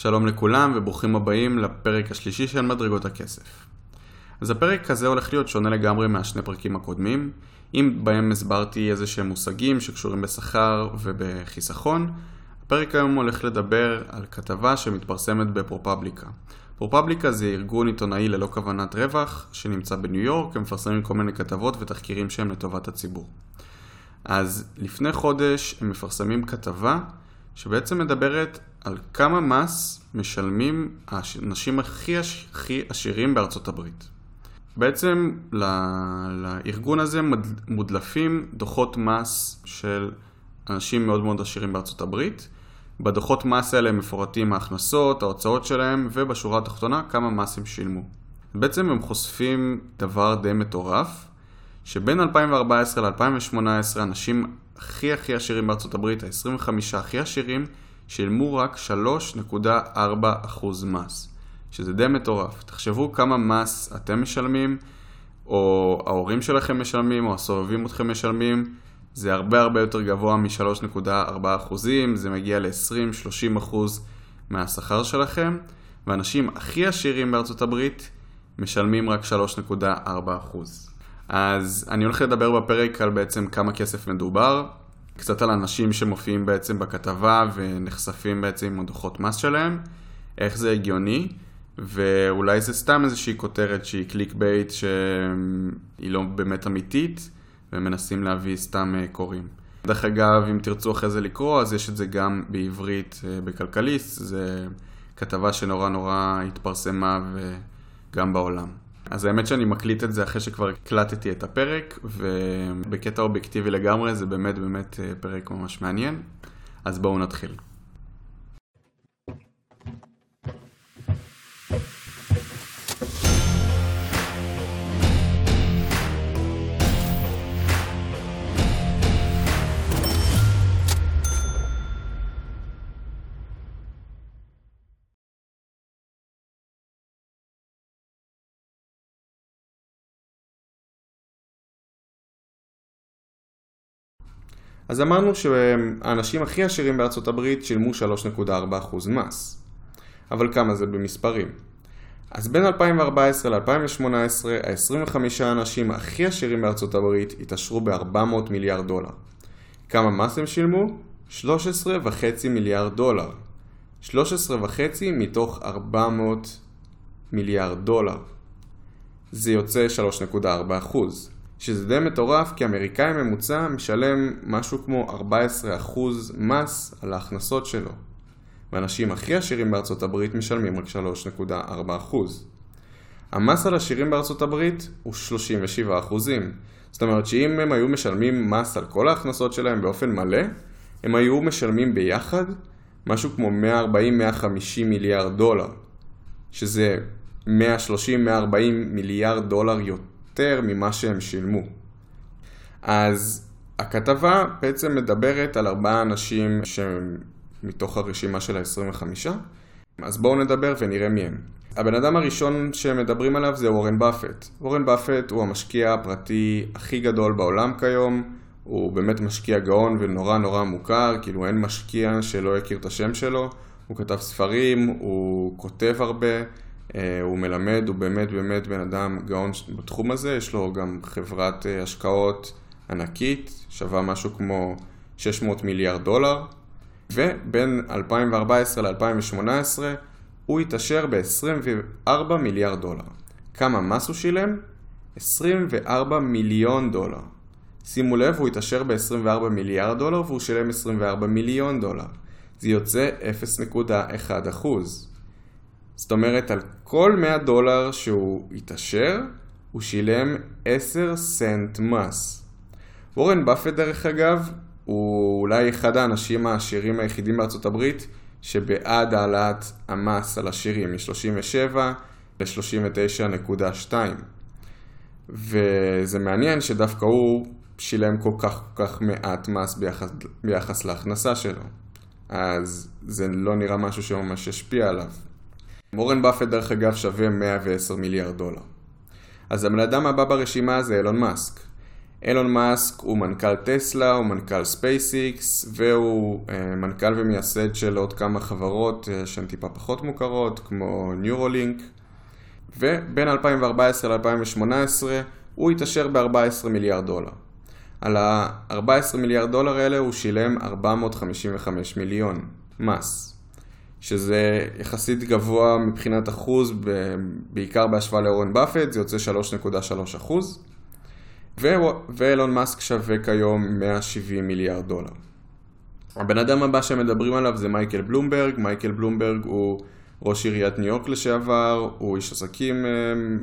שלום לכולם וברוכים הבאים לפרק השלישי של מדרגות הכסף. אז הפרק הזה הולך להיות שונה לגמרי מהשני פרקים הקודמים, אם בהם הסברתי איזה שהם מושגים שקשורים בשכר ובחיסכון. הפרק היום הולך לדבר על כתבה שמתפרסמת בפרופבליקה. פרופבליקה זה ארגון עיתונאי ללא כוונת רווח שנמצא בניו יורק, הם מפרסמים כל מיני כתבות ותחקירים שהם לטובת הציבור. אז לפני חודש הם מפרסמים כתבה שבעצם מדברת על כמה מס משלמים האנשים הכי, הכי עשירים בארצות הברית. בעצם לארגון הזה מודלפים דוחות מס של אנשים מאוד מאוד עשירים בארצות הברית. בדוחות מס האלה מפורטים ההכנסות, ההוצאות שלהם, ובשורה התחתונה כמה מס הם שילמו. בעצם הם חושפים דבר די מטורף, שבין 2014 ל-2018 אנשים הכי הכי עשירים בארצות הברית, ה-25 הכי עשירים, שילמו רק 3.4% מס, שזה די מטורף. תחשבו כמה מס אתם משלמים, או ההורים שלכם משלמים, או הסובבים אתכם משלמים. זה הרבה הרבה יותר גבוה מ-3.4%, זה מגיע ל-20-30% מהשכר שלכם, ואנשים הכי עשירים בארצות הברית משלמים רק 3.4%. אז אני הולך לדבר בפרק על בעצם כמה כסף מדובר, קצת על אנשים שמופיעים בעצם בכתבה ונחשפים בעצם עם הדוחות מס שלהם, איך זה הגיוני, ואולי זה סתם איזושהי כותרת שהיא clickbait שהיא לא באמת אמיתית, ומנסים להביא סתם אה, קוראים. דרך אגב, אם תרצו אחרי זה לקרוא, אז יש את זה גם בעברית אה, בכלכליסט, זה כתבה שנורא נורא התפרסמה וגם בעולם. אז האמת שאני מקליט את זה אחרי שכבר הקלטתי את הפרק, ובקטע אובייקטיבי לגמרי זה באמת באמת אה, פרק ממש מעניין. אז בואו נתחיל. אז אמרנו שהאנשים הכי עשירים בארצות הברית שילמו 3.4% מס. אבל כמה זה במספרים? אז בין 2014 ל-2018, ה-25 האנשים הכי עשירים בארצות הברית התעשרו ב-400 מיליארד דולר. כמה מס הם שילמו? 13.5 מיליארד דולר. 13.5 מתוך 400 מיליארד דולר. זה יוצא 3.4 אחוז. שזה די מטורף כי אמריקאי ממוצע משלם משהו כמו 14% מס על ההכנסות שלו. ואנשים הכי עשירים בארצות הברית משלמים רק 3.4%. המס על עשירים בארצות הברית הוא 37%. זאת אומרת שאם הם היו משלמים מס על כל ההכנסות שלהם באופן מלא, הם היו משלמים ביחד משהו כמו 140-150 מיליארד דולר, שזה 130-140 מיליארד דולר יותר. יותר ממה שהם שילמו. אז הכתבה בעצם מדברת על ארבעה אנשים שמתוך הרשימה של ה-25, אז בואו נדבר ונראה מי הם. הבן אדם הראשון שמדברים עליו זה וורן באפט. וורן באפט הוא המשקיע הפרטי הכי גדול בעולם כיום, הוא באמת משקיע גאון ונורא נורא מוכר, כאילו אין משקיע שלא יכיר את השם שלו, הוא כתב ספרים, הוא כותב הרבה, הוא מלמד, הוא באמת באמת בן אדם גאון בתחום הזה, יש לו גם חברת אה, השקעות ענקית, שווה משהו כמו 600 מיליארד דולר, ובין 2014 ל-2018 הוא התעשר ב-24 מיליארד דולר. כמה מס הוא שילם? 24 מיליון דולר. שימו לב, הוא התעשר ב-24 מיליארד דולר והוא שילם 24 מיליון דולר. זה יוצא 0.1 אחוז. זאת אומרת, על כל 100 דולר שהוא התעשר, הוא שילם 10 סנט מס. וורן באפט דרך אגב, הוא אולי אחד האנשים העשירים היחידים בארצות הברית שבעד העלאת המס על עשירים מ-37 ל-39.2. וזה מעניין שדווקא הוא שילם כל כך כל כך מעט מס ביחס, ביחס להכנסה שלו. אז זה לא נראה משהו שממש השפיע עליו. וורן באפט דרך אגב שווה 110 מיליארד דולר. אז הבן אדם הבא ברשימה זה אילון מאסק. אילון מאסק הוא מנכ"ל טסלה, הוא מנכ"ל ספייסיקס, והוא אה, מנכ"ל ומייסד של עוד כמה חברות אה, שהן טיפה פחות מוכרות, כמו ניורולינק. ובין 2014 ל-2018 הוא התעשר ב-14 מיליארד דולר. על ה-14 מיליארד דולר האלה הוא שילם 455 מיליון מס, שזה יחסית גבוה מבחינת אחוז, בעיקר בהשוואה לאורן באפט, זה יוצא 3.3 אחוז. ואילון מאסק שווה כיום 170 מיליארד דולר. הבן אדם הבא שמדברים עליו זה מייקל בלומברג, מייקל בלומברג הוא ראש עיריית ניו יורק לשעבר, הוא איש עסקים אה,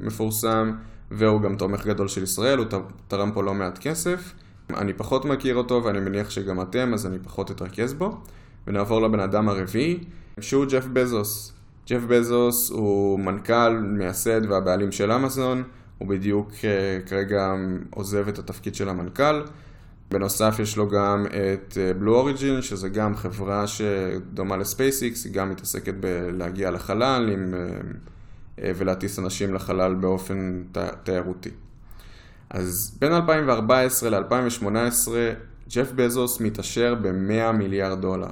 מפורסם, והוא גם תומך גדול של ישראל, הוא תרם פה לא מעט כסף. אני פחות מכיר אותו ואני מניח שגם אתם, אז אני פחות אתרכז בו. ונעבור לבן אדם הרביעי, שהוא ג'ף בזוס. ג'ף בזוס הוא מנכ"ל, מייסד והבעלים של אמזון. הוא בדיוק אה, כרגע עוזב את התפקיד של המנכ"ל. בנוסף יש לו גם את בלו אה, אוריג'ין, שזה גם חברה שדומה לספייסיקס, היא גם מתעסקת בלהגיע לחלל עם, אה, ולהטיס אנשים לחלל באופן תיירותי. אז בין 2014 ל-2018 ג'ף בזוס מתעשר ב-100 מיליארד דולר.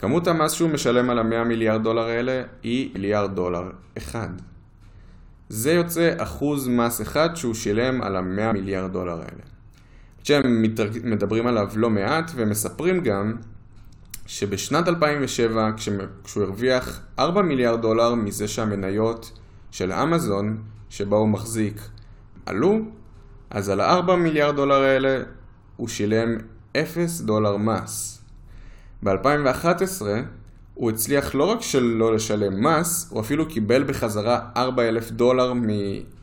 כמות המס שהוא משלם על ה-100 מיליארד דולר האלה היא מיליארד דולר אחד. זה יוצא אחוז מס אחד שהוא שילם על המאה מיליארד דולר האלה. שהם מדברים עליו לא מעט ומספרים גם שבשנת 2007 כשהוא הרוויח 4 מיליארד דולר מזה שהמניות של אמזון שבה הוא מחזיק עלו, אז על ה-4 מיליארד דולר האלה הוא שילם 0 דולר מס. ב-2011 הוא הצליח לא רק שלא לשלם מס, הוא אפילו קיבל בחזרה 4,000 דולר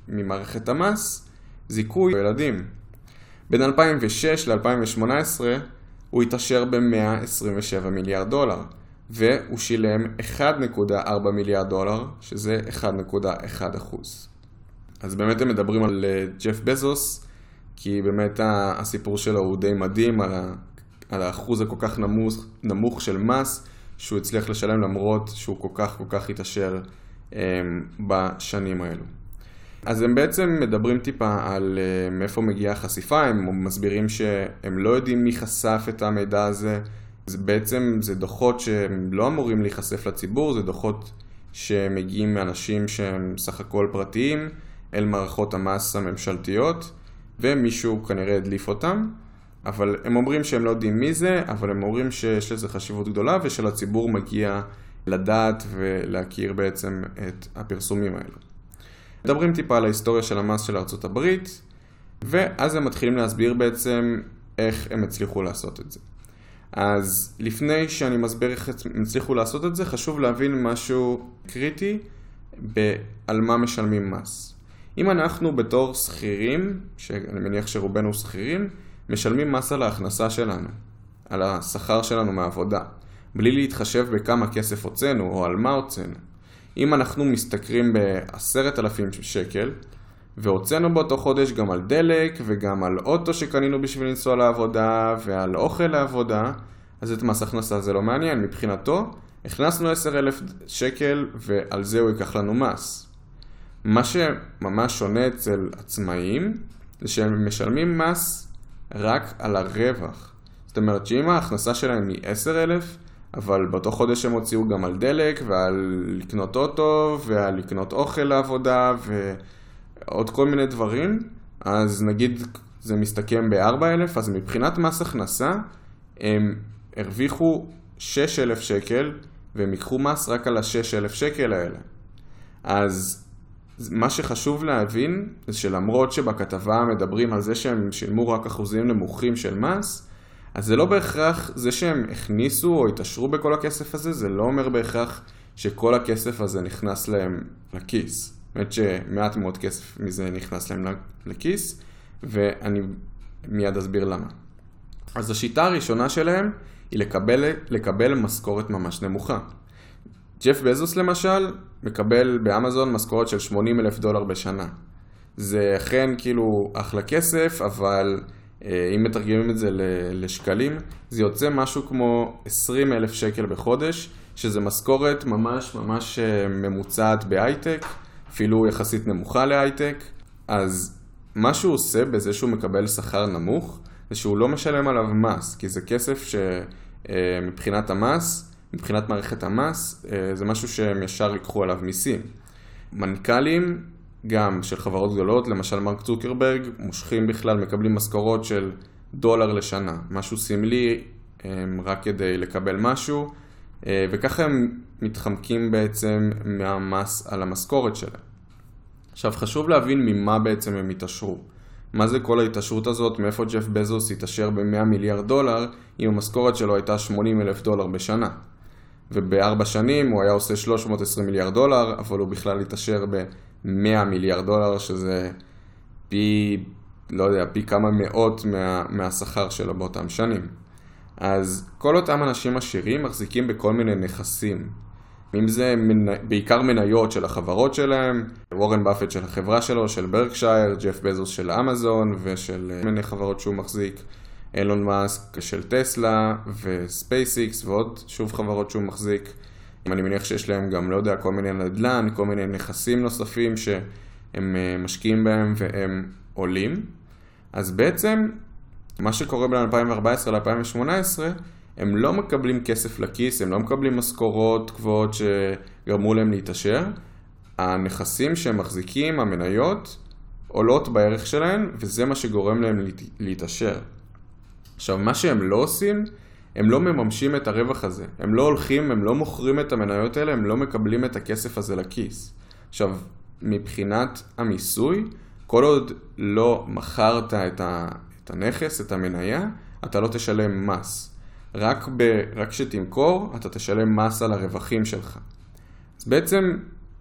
ממערכת המס, זיכוי לילדים. בין 2006 ל-2018 הוא התעשר ב-127 מיליארד דולר, והוא שילם 1.4 מיליארד דולר, שזה 1.1 אחוז. אז באמת הם מדברים על אה, ג'ף בזוס, כי באמת הסיפור שלו הוא די מדהים על האחוז הכל כך נמוך, נמוך של מס. שהוא הצליח לשלם למרות שהוא כל כך כל כך התעשר um, בשנים האלו. אז הם בעצם מדברים טיפה על uh, מאיפה מגיעה החשיפה, הם מסבירים שהם לא יודעים מי חשף את המידע הזה. זה בעצם, זה דוחות שהם לא אמורים להיחשף לציבור, זה דוחות שמגיעים מאנשים שהם סך הכל פרטיים אל מערכות המס הממשלתיות, ומישהו כנראה הדליף אותם. אבל הם אומרים שהם לא יודעים מי זה, אבל הם אומרים שיש לזה חשיבות גדולה ושלציבור מגיע לדעת ולהכיר בעצם את הפרסומים האלו. מדברים טיפה על ההיסטוריה של המס של ארצות הברית, ואז הם מתחילים להסביר בעצם איך הם הצליחו לעשות את זה. אז לפני שאני מסביר איך הם הצליחו לעשות את זה, חשוב להבין משהו קריטי על מה משלמים מס. אם אנחנו בתור שכירים, שאני מניח שרובנו שכירים, משלמים מס על ההכנסה שלנו, על השכר שלנו מעבודה, בלי להתחשב בכמה כסף הוצאנו או על מה הוצאנו. אם אנחנו משתכרים ב-10,000 שקל, והוצאנו באותו חודש גם על דלק וגם על אוטו שקנינו בשביל לנסוע לעבודה ועל אוכל לעבודה, אז את מס הכנסה זה לא מעניין. מבחינתו, הכנסנו 10,000 שקל ועל זה הוא ייקח לנו מס. מה שממש שונה אצל עצמאים זה שהם משלמים מס רק על הרווח. זאת אומרת שאם ההכנסה שלהם היא 10,000, אבל באותו חודש הם הוציאו גם על דלק ועל לקנות אוטו ועל לקנות אוכל לעבודה ועוד כל מיני דברים, אז נגיד זה מסתכם ב-4,000, אז מבחינת מס הכנסה הם הרוויחו 6,000 שקל והם ייקחו מס רק על ה-6,000 שקל האלה. אז מה שחשוב להבין זה שלמרות שבכתבה מדברים על זה שהם שילמו רק אחוזים נמוכים של מס, אז זה לא בהכרח, זה שהם הכניסו או התעשרו בכל הכסף הזה, זה לא אומר בהכרח שכל הכסף הזה נכנס להם לכיס. באמת שמעט מאוד כסף מזה נכנס להם לכיס, ואני מיד אסביר למה. אז השיטה הראשונה שלהם היא לקבל, לקבל משכורת ממש נמוכה. ג'ף בזוס למשל מקבל באמזון משכורת של 80 אלף דולר בשנה. זה אכן כאילו אחלה כסף, אבל אה, אם מתרגמים את זה לשקלים, זה יוצא משהו כמו 20 אלף שקל בחודש, שזה משכורת ממש ממש אה, ממוצעת בהייטק, אפילו יחסית נמוכה להייטק. אז מה שהוא עושה בזה שהוא מקבל שכר נמוך, זה שהוא לא משלם עליו מס, כי זה כסף שמבחינת המס, מבחינת מערכת המס, זה משהו שהם ישר ייקחו עליו מיסים. מנכ"לים גם של חברות גדולות, למשל מרק צוקרברג, מושכים בכלל, מקבלים משכורות של דולר לשנה, משהו סמלי רק כדי לקבל משהו, וככה הם מתחמקים בעצם מהמס על המשכורת שלהם. עכשיו חשוב להבין ממה בעצם הם התעשרו. מה זה כל ההתעשרות הזאת, מאיפה ג'ף בזוס התעשר ב-100 מיליארד דולר, אם המשכורת שלו הייתה 80 אלף דולר בשנה. ובארבע שנים הוא היה עושה 320 מיליארד דולר, אבל הוא בכלל התעשר ב-100 מיליארד דולר, שזה פי, לא יודע, פי כמה מאות מה, מהשכר שלו באותם שנים. אז כל אותם אנשים עשירים מחזיקים בכל מיני נכסים. אם זה מנ... בעיקר מניות של החברות שלהם, וורן באפט של החברה שלו, של ברקשייר, ג'ף בזוס של אמזון וכל מיני חברות שהוא מחזיק, אילון מאסק של טסלה וספייסיקס ועוד שוב חברות שהוא מחזיק. אני מניח שיש להם גם, לא יודע, כל מיני נדל"ן, כל מיני נכסים נוספים שהם אה, משקיעים בהם והם עולים. אז בעצם מה שקורה בין 2014 ל-2018 הם לא מקבלים כסף לכיס, הם לא מקבלים משכורות גבוהות שגרמו להם להתעשר. הנכסים שהם מחזיקים, המניות, עולות בערך שלהם, וזה מה שגורם להם להתעשר. עכשיו, מה שהם לא עושים, הם לא מממשים את הרווח הזה. הם לא הולכים, הם לא מוכרים את המניות האלה, הם לא מקבלים את הכסף הזה לכיס. עכשיו, מבחינת המיסוי, כל עוד לא מכרת את, ה, את הנכס, את המניה, אתה לא תשלם מס. רק, ב, אתה תשלם מס על הרווחים שלך. אז בעצם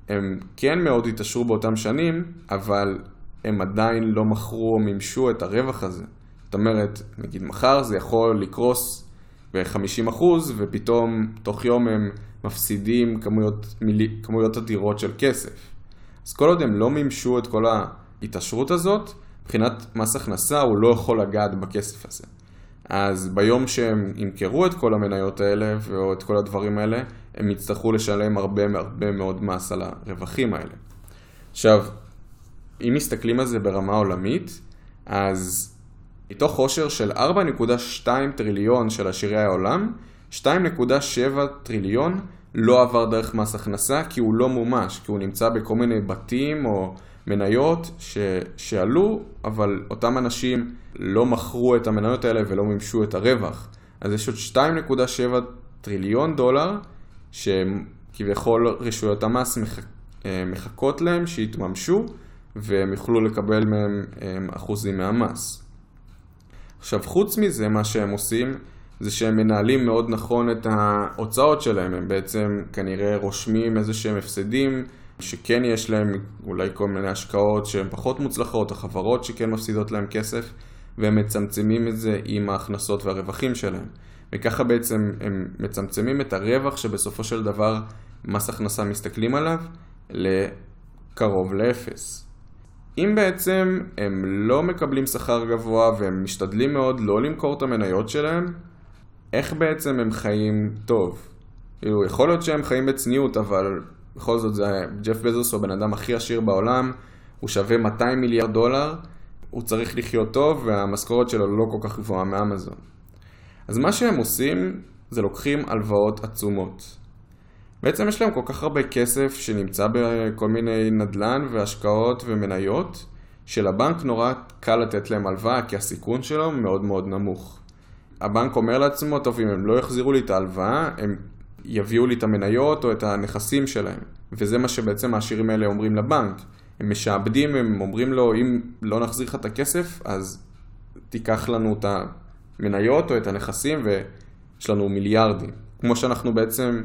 הם כן מאוד התעשרו באותם שנים, אבל הם עדיין לא מכרו או מימשו את הרווח הזה. זאת אומרת, נגיד מחר זה יכול לקרוס ב-50% ופתאום תוך יום הם מפסידים כמויות, מילי, כמויות אדירות של כסף. אז כל עוד הם לא מימשו את כל ההתעשרות הזאת, מבחינת מס הכנסה הוא לא יכול לגעת בכסף הזה. אז ביום שהם ימכרו את כל המניות האלה או את כל הדברים האלה, הם יצטרכו לשלם הרבה הרבה מאוד מס על הרווחים האלה. עכשיו, אם מסתכלים על זה ברמה עולמית, אז מתוך עושר של 4.2 טריליון של עשירי העולם, 2.7 טריליון לא עבר דרך מס הכנסה כי הוא לא מומש, כי הוא נמצא בכל מיני בתים או מניות ש, שעלו, אבל אותם אנשים לא מכרו את המניות האלה ולא מימשו את הרווח. אז יש עוד 2.7 טריליון דולר שכביכול רשויות המס מח, אה, מחכות להם שיתממשו והם יוכלו לקבל מהם אה, אחוזים מהמס. עכשיו חוץ מזה מה שהם עושים זה שהם מנהלים מאוד נכון את ההוצאות שלהם, הם בעצם כנראה רושמים איזה שהם הפסדים שכן יש להם אולי כל מיני השקעות שהן פחות מוצלחות, החברות שכן מפסידות להם כסף, והם מצמצמים את זה עם ההכנסות והרווחים שלהם. וככה בעצם הם מצמצמים את הרווח שבסופו של דבר מס הכנסה מסתכלים עליו לקרוב לאפס. אם בעצם הם לא מקבלים שכר גבוה והם משתדלים מאוד לא למכור את המניות שלהם, איך בעצם הם חיים טוב? כאילו, יכול להיות שהם חיים בצניעות, אבל בכל זאת, זה, ג'ף בזוס הוא הבן אדם הכי עשיר בעולם, הוא שווה 200 מיליארד דולר, הוא צריך לחיות טוב והמשכורת שלו לא כל כך גבוהה מאמזון. אז מה שהם עושים זה לוקחים הלוואות עצומות. בעצם יש להם כל כך הרבה כסף שנמצא בכל מיני נדל"ן והשקעות ומניות, שלבנק נורא קל לתת להם הלוואה כי הסיכון שלו מאוד מאוד נמוך. הבנק אומר לעצמו, טוב, אם הם לא יחזירו לי את ההלוואה, הם יביאו לי את המניות או את הנכסים שלהם. וזה מה שבעצם העשירים האלה אומרים לבנק. הם משעבדים, הם אומרים לו, אם לא נחזיר לך את הכסף, אז תיקח לנו את המניות או את הנכסים ויש לנו מיליארדים. כמו שאנחנו בעצם,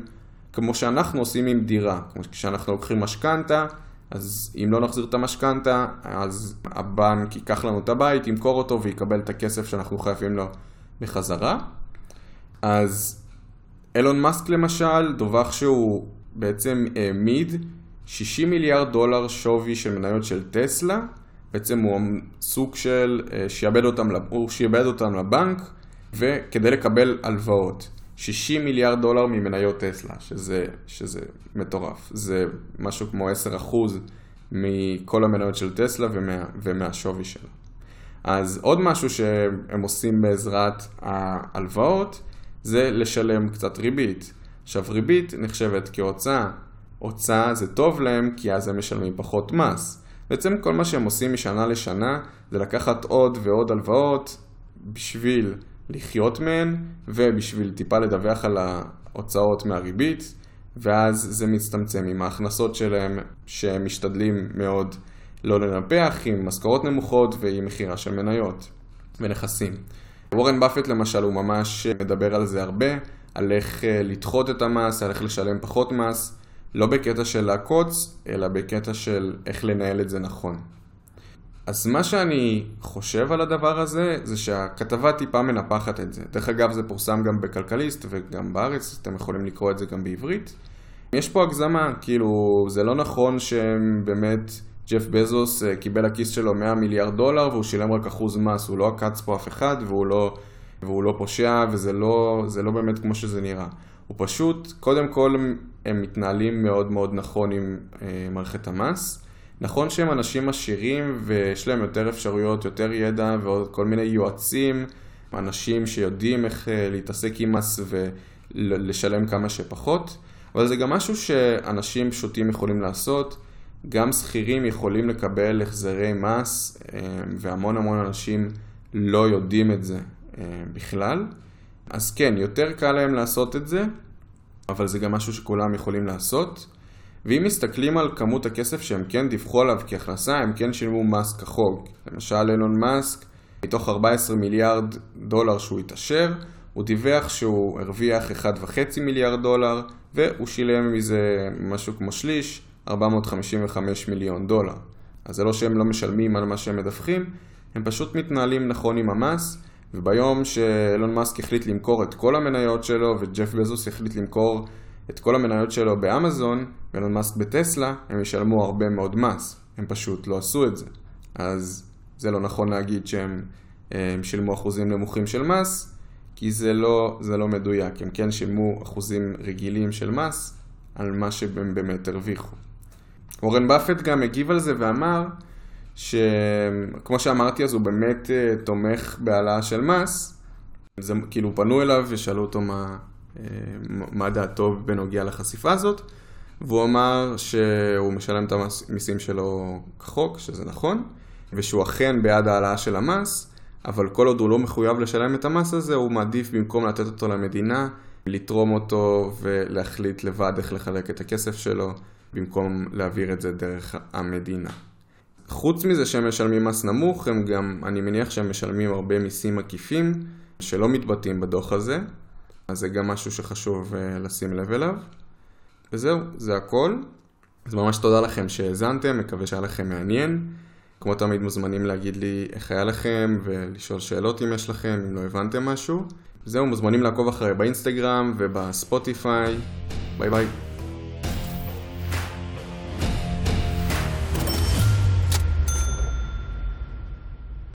כמו שאנחנו עושים עם דירה. כמו כשאנחנו לוקחים משכנתה, אז אם לא נחזיר את המשכנתה, אז הבנק ייקח לנו את הבית, ימכור אותו ויקבל את הכסף שאנחנו חייבים לו בחזרה. אז אילון מאסק למשל, דווח שהוא בעצם העמיד 60 מיליארד דולר שווי של מניות של טסלה, בעצם הוא סוג של אה, שיעבד אותם, שיעבד אותם לבנק, וכדי לקבל הלוואות. 60 מיליארד דולר ממניות טסלה, שזה, שזה מטורף. זה משהו כמו 10% מכל המניות של טסלה ומה, ומהשווי שלה. אז עוד משהו שהם עושים בעזרת ההלוואות זה לשלם קצת ריבית. עכשיו ריבית נחשבת כהוצאה. הוצאה זה טוב להם כי אז הם משלמים פחות מס. בעצם כל מה שהם עושים משנה לשנה זה לקחת עוד ועוד הלוואות בשביל לחיות מהן ובשביל טיפה לדווח על ההוצאות מהריבית ואז זה מצטמצם עם ההכנסות שלהם שהם משתדלים מאוד לא לנפח עם משכורות נמוכות ועם מכירה של מניות ונכסים. וורן באפט למשל הוא ממש מדבר על זה הרבה, על איך אה, לדחות את המס, על איך לשלם פחות מס, לא בקטע של לעקוץ, אלא בקטע של איך לנהל את זה נכון. אז מה שאני חושב על הדבר הזה, זה שהכתבה טיפה מנפחת את זה. דרך אגב, זה פורסם גם בכלכליסט וגם בארץ, אתם יכולים לקרוא את זה גם בעברית. יש פה הגזמה, כאילו, זה לא נכון שהם באמת... ג'ף בזוס אה, קיבל לכיס שלו 100 מיליארד דולר והוא שילם רק אחוז מס, הוא לא עקץ פה אף אחד והוא לא, והוא לא פושע וזה לא, לא באמת כמו שזה נראה. הוא פשוט, קודם כל הם מתנהלים מאוד מאוד נכון עם אה, מערכת המס. נכון שהם אנשים עשירים ויש להם יותר אפשרויות, יותר ידע ועוד כל מיני יועצים, אנשים שיודעים איך אה, להתעסק עם מס ולשלם כמה שפחות, אבל זה גם משהו שאנשים פשוטים יכולים לעשות. גם שכירים יכולים לקבל החזרי מס, אה, והמון המון אנשים לא יודעים את זה אה, בכלל. אז כן, יותר קל להם לעשות את זה, אבל זה גם משהו שכולם יכולים לעשות. ואם מסתכלים על כמות הכסף שהם כן דיווחו עליו כהכנסה, הם כן שילמו מס כחוג. למשל, אילון מאסק, מתוך 14 מיליארד דולר שהוא התעשר, הוא דיווח שהוא הרוויח 1.5 מיליארד דולר, והוא שילם מזה משהו כמו שליש, 455 מיליון דולר. אז זה לא שהם לא משלמים על מה שהם מדווחים, הם פשוט מתנהלים נכון עם המס, וביום שאילון מאסק החליט למכור את כל המניות שלו, וג'ף בזוס החליט למכור את כל המניות שלו באמזון, ואילון מאסק בטסלה, הם ישלמו הרבה מאוד מס. הם פשוט לא עשו את זה. אז זה לא נכון להגיד שהם שילמו אחוזים נמוכים של מס, כי זה לא, זה לא מדויק. הם כן שילמו אחוזים רגילים של מס על מה שהם באמת הרוויחו. אורן באפט גם הגיב על זה ואמר שכמו שאמרתי אז הוא באמת אה, תומך בהעלאה של מס. זה כאילו פנו אליו ושאלו אותו מה, מה דעתו בנוגע לחשיפה הזאת. והוא אמר שהוא משלם את המיסים שלו כחוק, שזה נכון, ושהוא אכן בעד העלאה של המס, אבל כל עוד הוא לא מחויב לשלם את המס הזה, הוא מעדיף במקום לתת אותו למדינה, לתרום אותו ולהחליט לבד איך לחלק את הכסף שלו. במקום להעביר את זה דרך המדינה. חוץ מזה שהם משלמים מס נמוך, הם גם, אני מניח שהם משלמים הרבה מיסים עקיפים שלא מתבטאים בדוח הזה, אז זה גם משהו שחשוב uh, לשים לב אליו. וזהו, זה הכל. אז ממש תודה לכם שהאזנתם, מקווה שהיה לכם מעניין. כמו תמיד מוזמנים להגיד לי איך היה לכם ולשאול שאלות אם יש לכם, אם לא הבנתם משהו. זהו, מוזמנים לעקוב אחרי באינסטגרם ובספוטיפיי. ביי ביי.